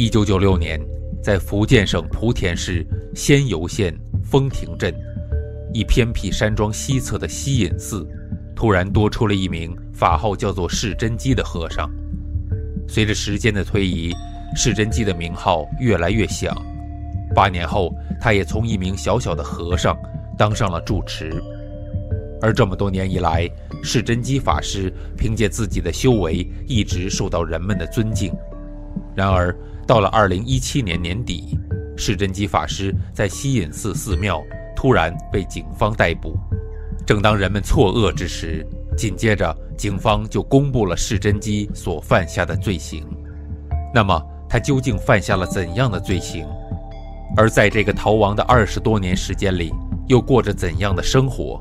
一九九六年，在福建省莆田市仙游县枫亭镇，一偏僻山庄西侧的西隐寺，突然多出了一名法号叫做释真基的和尚。随着时间的推移，释真基的名号越来越响。八年后，他也从一名小小的和尚当上了住持。而这么多年以来，释真基法师凭借自己的修为，一直受到人们的尊敬。然而，到了二零一七年年底，释真基法师在西隐寺寺庙突然被警方逮捕。正当人们错愕之时，紧接着警方就公布了释真基所犯下的罪行。那么，他究竟犯下了怎样的罪行？而在这个逃亡的二十多年时间里，又过着怎样的生活？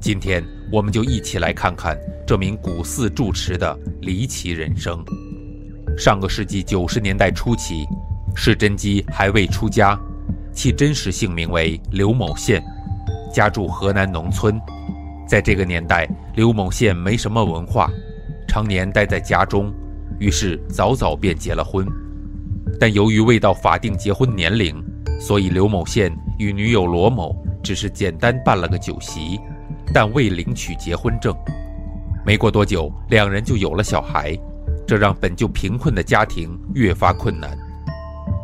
今天，我们就一起来看看这名古寺住持的离奇人生。上个世纪九十年代初期，释真基还未出家，其真实姓名为刘某宪，家住河南农村。在这个年代，刘某宪没什么文化，常年待在家中，于是早早便结了婚。但由于未到法定结婚年龄，所以刘某宪与女友罗某只是简单办了个酒席，但未领取结婚证。没过多久，两人就有了小孩，这让本就贫困的家庭越发困难。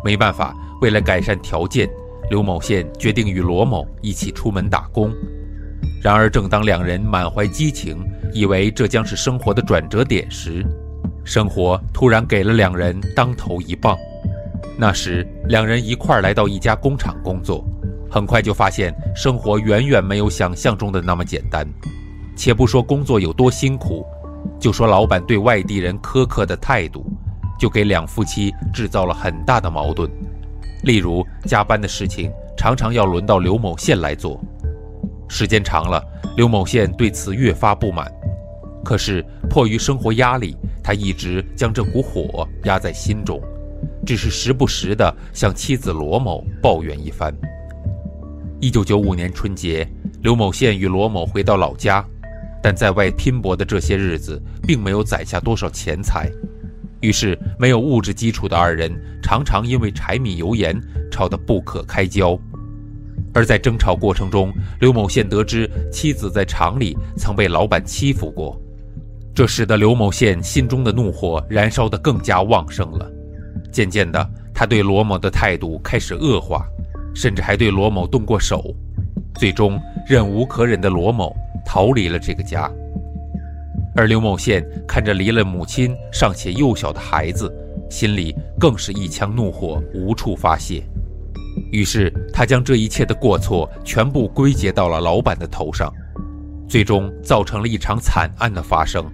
没办法，为了改善条件，刘某宪决定与罗某一起出门打工。然而，正当两人满怀激情，以为这将是生活的转折点时，生活突然给了两人当头一棒。那时，两人一块来到一家工厂工作，很快就发现生活远远没有想象中的那么简单。且不说工作有多辛苦，就说老板对外地人苛刻的态度，就给两夫妻制造了很大的矛盾。例如，加班的事情常常要轮到刘某宪来做，时间长了，刘某宪对此越发不满。可是，迫于生活压力，他一直将这股火压在心中。只是时不时地向妻子罗某抱怨一番。一九九五年春节，刘某宪与罗某回到老家，但在外拼搏的这些日子，并没有攒下多少钱财，于是没有物质基础的二人常常因为柴米油盐吵得不可开交。而在争吵过程中，刘某宪得知妻子在厂里曾被老板欺负过，这使得刘某宪心中的怒火燃烧得更加旺盛了。渐渐的，他对罗某的态度开始恶化，甚至还对罗某动过手。最终，忍无可忍的罗某逃离了这个家。而刘某宪看着离了母亲尚且幼小的孩子，心里更是一腔怒火无处发泄。于是，他将这一切的过错全部归结到了老板的头上，最终造成了一场惨案的发生。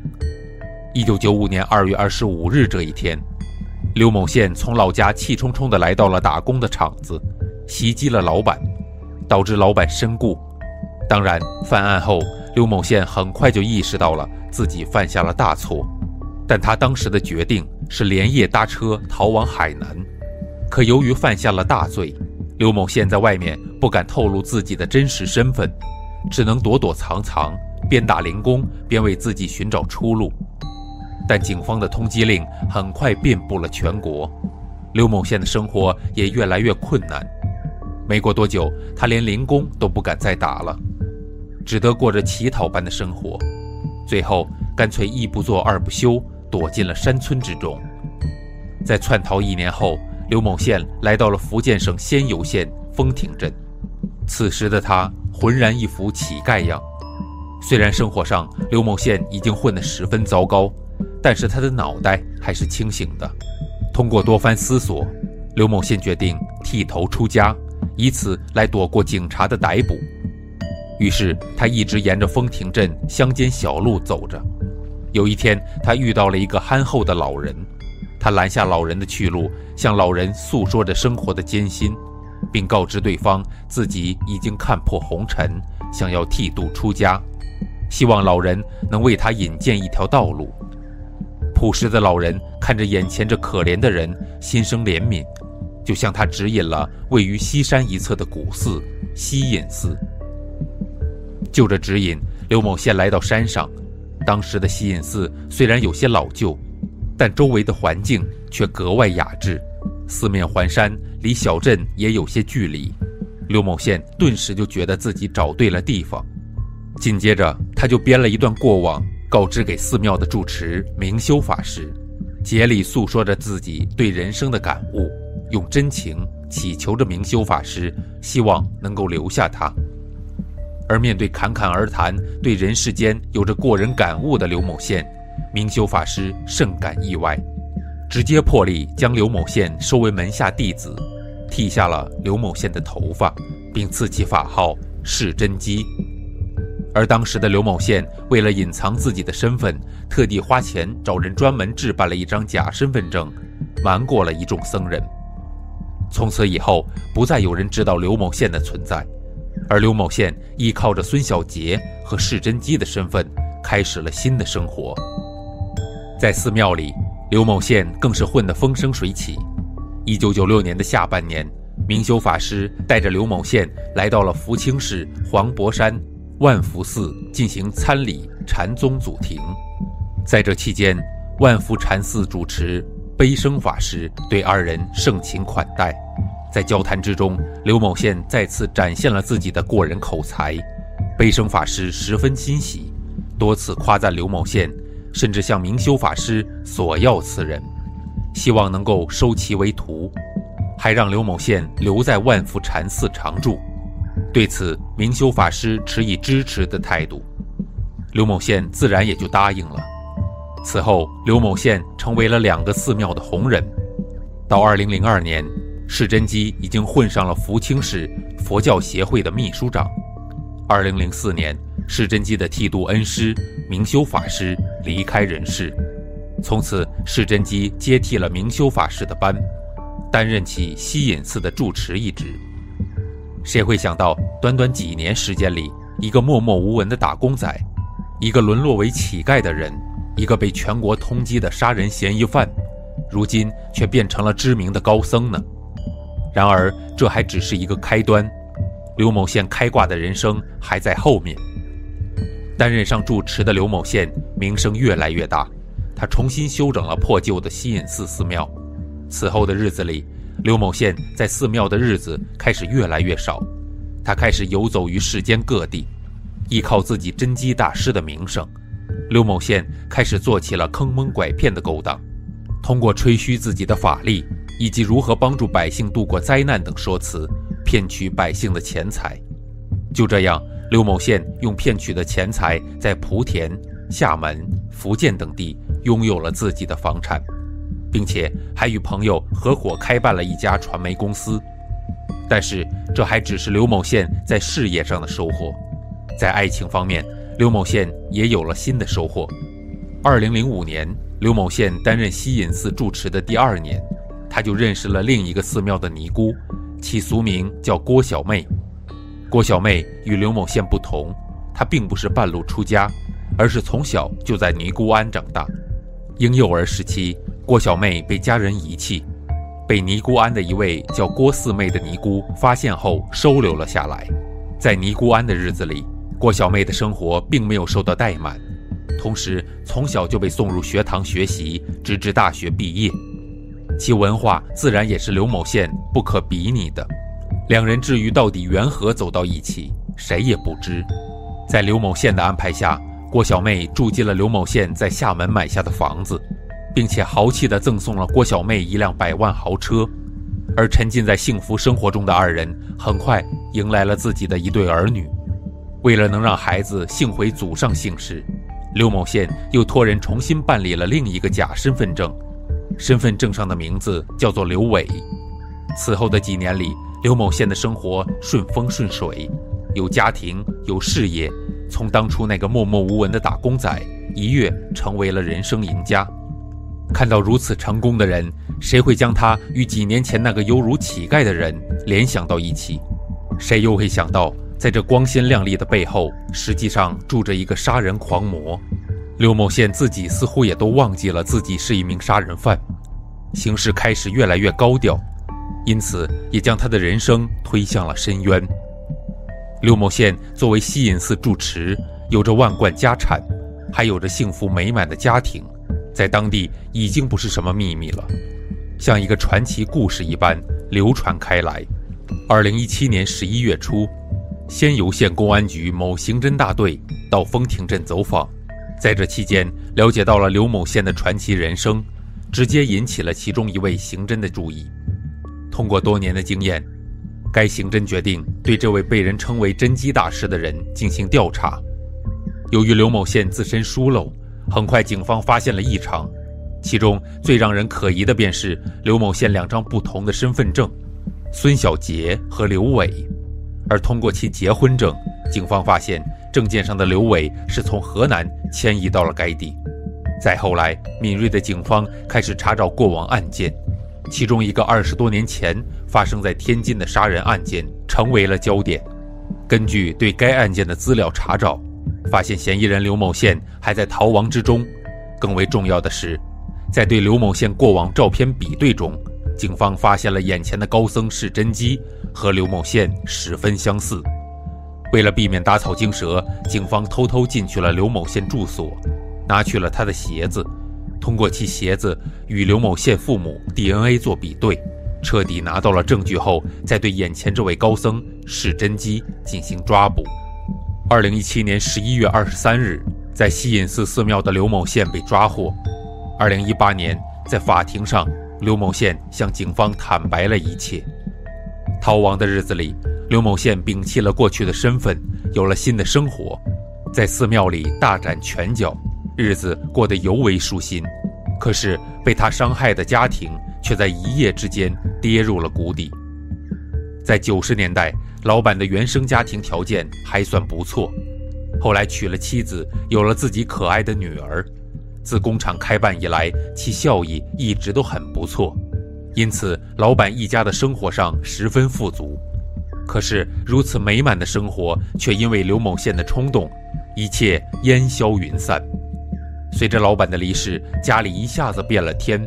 一九九五年二月二十五日这一天。刘某宪从老家气冲冲地来到了打工的厂子，袭击了老板，导致老板身故。当然，犯案后，刘某宪很快就意识到了自己犯下了大错，但他当时的决定是连夜搭车逃往海南。可由于犯下了大罪，刘某宪在外面不敢透露自己的真实身份，只能躲躲藏藏，边打零工边为自己寻找出路。但警方的通缉令很快遍布了全国，刘某宪的生活也越来越困难。没过多久，他连零工都不敢再打了，只得过着乞讨般的生活。最后，干脆一不做二不休，躲进了山村之中。在窜逃一年后，刘某宪来到了福建省仙游县枫亭镇。此时的他浑然一副乞丐样。虽然生活上刘某宪已经混得十分糟糕。但是他的脑袋还是清醒的。通过多番思索，刘某宪决定剃头出家，以此来躲过警察的逮捕。于是他一直沿着枫亭镇乡间小路走着。有一天，他遇到了一个憨厚的老人，他拦下老人的去路，向老人诉说着生活的艰辛，并告知对方自己已经看破红尘，想要剃度出家，希望老人能为他引荐一条道路。朴实的老人看着眼前这可怜的人，心生怜悯，就向他指引了位于西山一侧的古寺西隐寺。就着指引，刘某先来到山上。当时的西隐寺虽然有些老旧，但周围的环境却格外雅致，四面环山，离小镇也有些距离。刘某宪顿时就觉得自己找对了地方。紧接着，他就编了一段过往，告知给寺庙的住持明修法师，竭力诉说着自己对人生的感悟，用真情祈求着明修法师，希望能够留下他。而面对侃侃而谈、对人世间有着过人感悟的刘某宪，明修法师甚感意外，直接破例将刘某宪收为门下弟子，剃下了刘某宪的头发，并赐其法号释真机。而当时的刘某宪为了隐藏自己的身份，特地花钱找人专门置办了一张假身份证，瞒过了一众僧人。从此以后，不再有人知道刘某宪的存在，而刘某宪依靠着孙小杰和释真机的身份，开始了新的生活。在寺庙里，刘某宪更是混得风生水起。一九九六年的下半年，明修法师带着刘某宪来到了福清市黄柏山。万福寺进行参礼禅宗祖庭，在这期间，万福禅寺主持悲生法师对二人盛情款待。在交谈之中，刘某宪再次展现了自己的过人口才，悲生法师十分欣喜，多次夸赞刘某宪，甚至向明修法师索要此人，希望能够收其为徒，还让刘某宪留在万福禅寺常住。对此，明修法师持以支持的态度，刘某宪自然也就答应了。此后，刘某宪成为了两个寺庙的红人。到二零零二年，释真基已经混上了福清市佛教协会的秘书长。二零零四年，释真基的剃度恩师明修法师离开人世，从此释真基接替了明修法师的班，担任起西隐寺的住持一职。谁会想到，短短几年时间里，一个默默无闻的打工仔，一个沦落为乞丐的人，一个被全国通缉的杀人嫌疑犯，如今却变成了知名的高僧呢？然而，这还只是一个开端，刘某宪开挂的人生还在后面。担任上住持的刘某宪名声越来越大，他重新修整了破旧的西隐寺寺庙。此后的日子里，刘某宪在寺庙的日子开始越来越少，他开始游走于世间各地，依靠自己真机大师的名声，刘某宪开始做起了坑蒙拐骗的勾当，通过吹嘘自己的法力以及如何帮助百姓度过灾难等说辞，骗取百姓的钱财。就这样，刘某宪用骗取的钱财，在莆田、厦门、福建等地拥有了自己的房产。并且还与朋友合伙开办了一家传媒公司，但是这还只是刘某宪在事业上的收获，在爱情方面，刘某宪也有了新的收获。二零零五年，刘某宪担任西隐寺住持的第二年，他就认识了另一个寺庙的尼姑，其俗名叫郭小妹。郭小妹与刘某宪不同，她并不是半路出家，而是从小就在尼姑庵长大，婴幼儿时期。郭小妹被家人遗弃，被尼姑庵的一位叫郭四妹的尼姑发现后收留了下来。在尼姑庵的日子里，郭小妹的生活并没有受到怠慢，同时从小就被送入学堂学习，直至大学毕业。其文化自然也是刘某宪不可比拟的。两人至于到底缘何走到一起，谁也不知。在刘某宪的安排下，郭小妹住进了刘某宪在厦门买下的房子。并且豪气地赠送了郭小妹一辆百万豪车，而沉浸在幸福生活中的二人很快迎来了自己的一对儿女。为了能让孩子幸回祖上姓氏，刘某宪又托人重新办理了另一个假身份证，身份证上的名字叫做刘伟。此后的几年里，刘某宪的生活顺风顺水，有家庭有事业，从当初那个默默无闻的打工仔，一跃成为了人生赢家。看到如此成功的人，谁会将他与几年前那个犹如乞丐的人联想到一起？谁又会想到，在这光鲜亮丽的背后，实际上住着一个杀人狂魔？刘某宪自己似乎也都忘记了自己是一名杀人犯，行事开始越来越高调，因此也将他的人生推向了深渊。刘某宪作为西隐寺住持，有着万贯家产，还有着幸福美满的家庭。在当地已经不是什么秘密了。像一个传奇故事一般流传开来。二零一七年十一月初，仙游县公安局某刑侦大队到枫亭镇走访，在这期间了解到了刘某宪的传奇人生，直接引起了其中一位刑侦的注意。通过多年的经验，该刑侦决定对这位被人称为“侦缉大师”的人进行调查。由于刘某宪自身疏漏，很快警方发现了异常，其中最让人可疑的便是刘某宪两张不同的身份证。孙小杰和刘伟，而通过其结婚证，警方发现证件上的刘伟是从河南迁移到了该地。再后来，敏锐的警方开始查找过往案件，其中一个二十多年前发生在天津的杀人案件成为了焦点。根据对该案件的资料查找，发现嫌疑人刘某宪还在逃亡之中。更为重要的是，在对刘某宪过往照片比对中。警方发现了眼前的高僧是真机，和刘某宪十分相似。为了避免打草惊蛇，警方偷偷进去了刘某宪住所，拿去了他的鞋子，通过其鞋子与刘某宪父母 DNA 做比对，彻底拿到了证据后，再对眼前这位高僧是真姬进行抓捕。二零一七年十一月二十三日，在西隐寺寺庙的刘某宪被抓获。二零一八年，在法庭上。刘某宪向警方坦白了一切。逃亡的日子里，刘某宪摒弃了过去的身份，有了新的生活，在寺庙里大展拳脚，日子过得尤为舒心。可是被他伤害的家庭却在一夜之间跌入了谷底。在九十年代，老板的原生家庭条件还算不错，后来娶了妻子，有了自己可爱的女儿。自工厂开办以来，其效益一直都很不错，因此老板一家的生活上十分富足。可是如此美满的生活，却因为刘某宪的冲动，一切烟消云散。随着老板的离世，家里一下子变了天。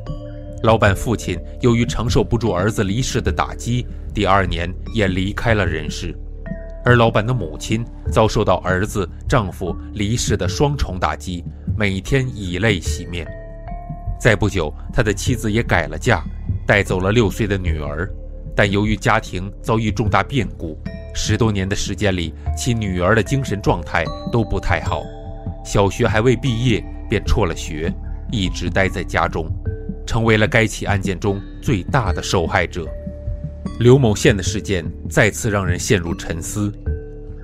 老板父亲由于承受不住儿子离世的打击，第二年也离开了人世。而老板的母亲遭受到儿子、丈夫离世的双重打击。每天以泪洗面。再不久，他的妻子也改了嫁，带走了六岁的女儿。但由于家庭遭遇重大变故，十多年的时间里，其女儿的精神状态都不太好。小学还未毕业便辍了学，一直待在家中，成为了该起案件中最大的受害者。刘某宪的事件再次让人陷入沉思。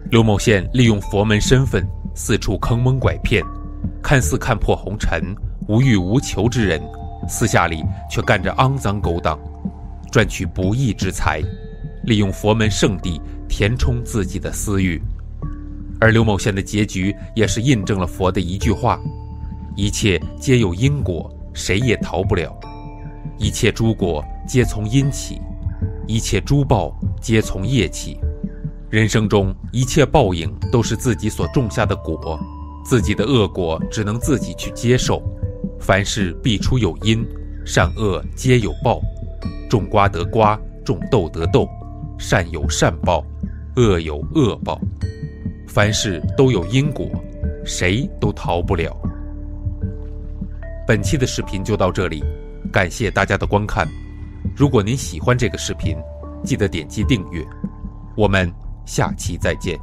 刘某宪利用佛门身份四处坑蒙拐骗。看似看破红尘、无欲无求之人，私下里却干着肮脏勾当，赚取不义之财，利用佛门圣地填充自己的私欲。而刘某宪的结局也是印证了佛的一句话：一切皆有因果，谁也逃不了；一切诸果皆从因起，一切诸报皆从业起。人生中一切报应都是自己所种下的果。自己的恶果只能自己去接受，凡事必出有因，善恶皆有报，种瓜得瓜，种豆得豆，善有善报，恶有恶报，凡事都有因果，谁都逃不了。本期的视频就到这里，感谢大家的观看。如果您喜欢这个视频，记得点击订阅，我们下期再见。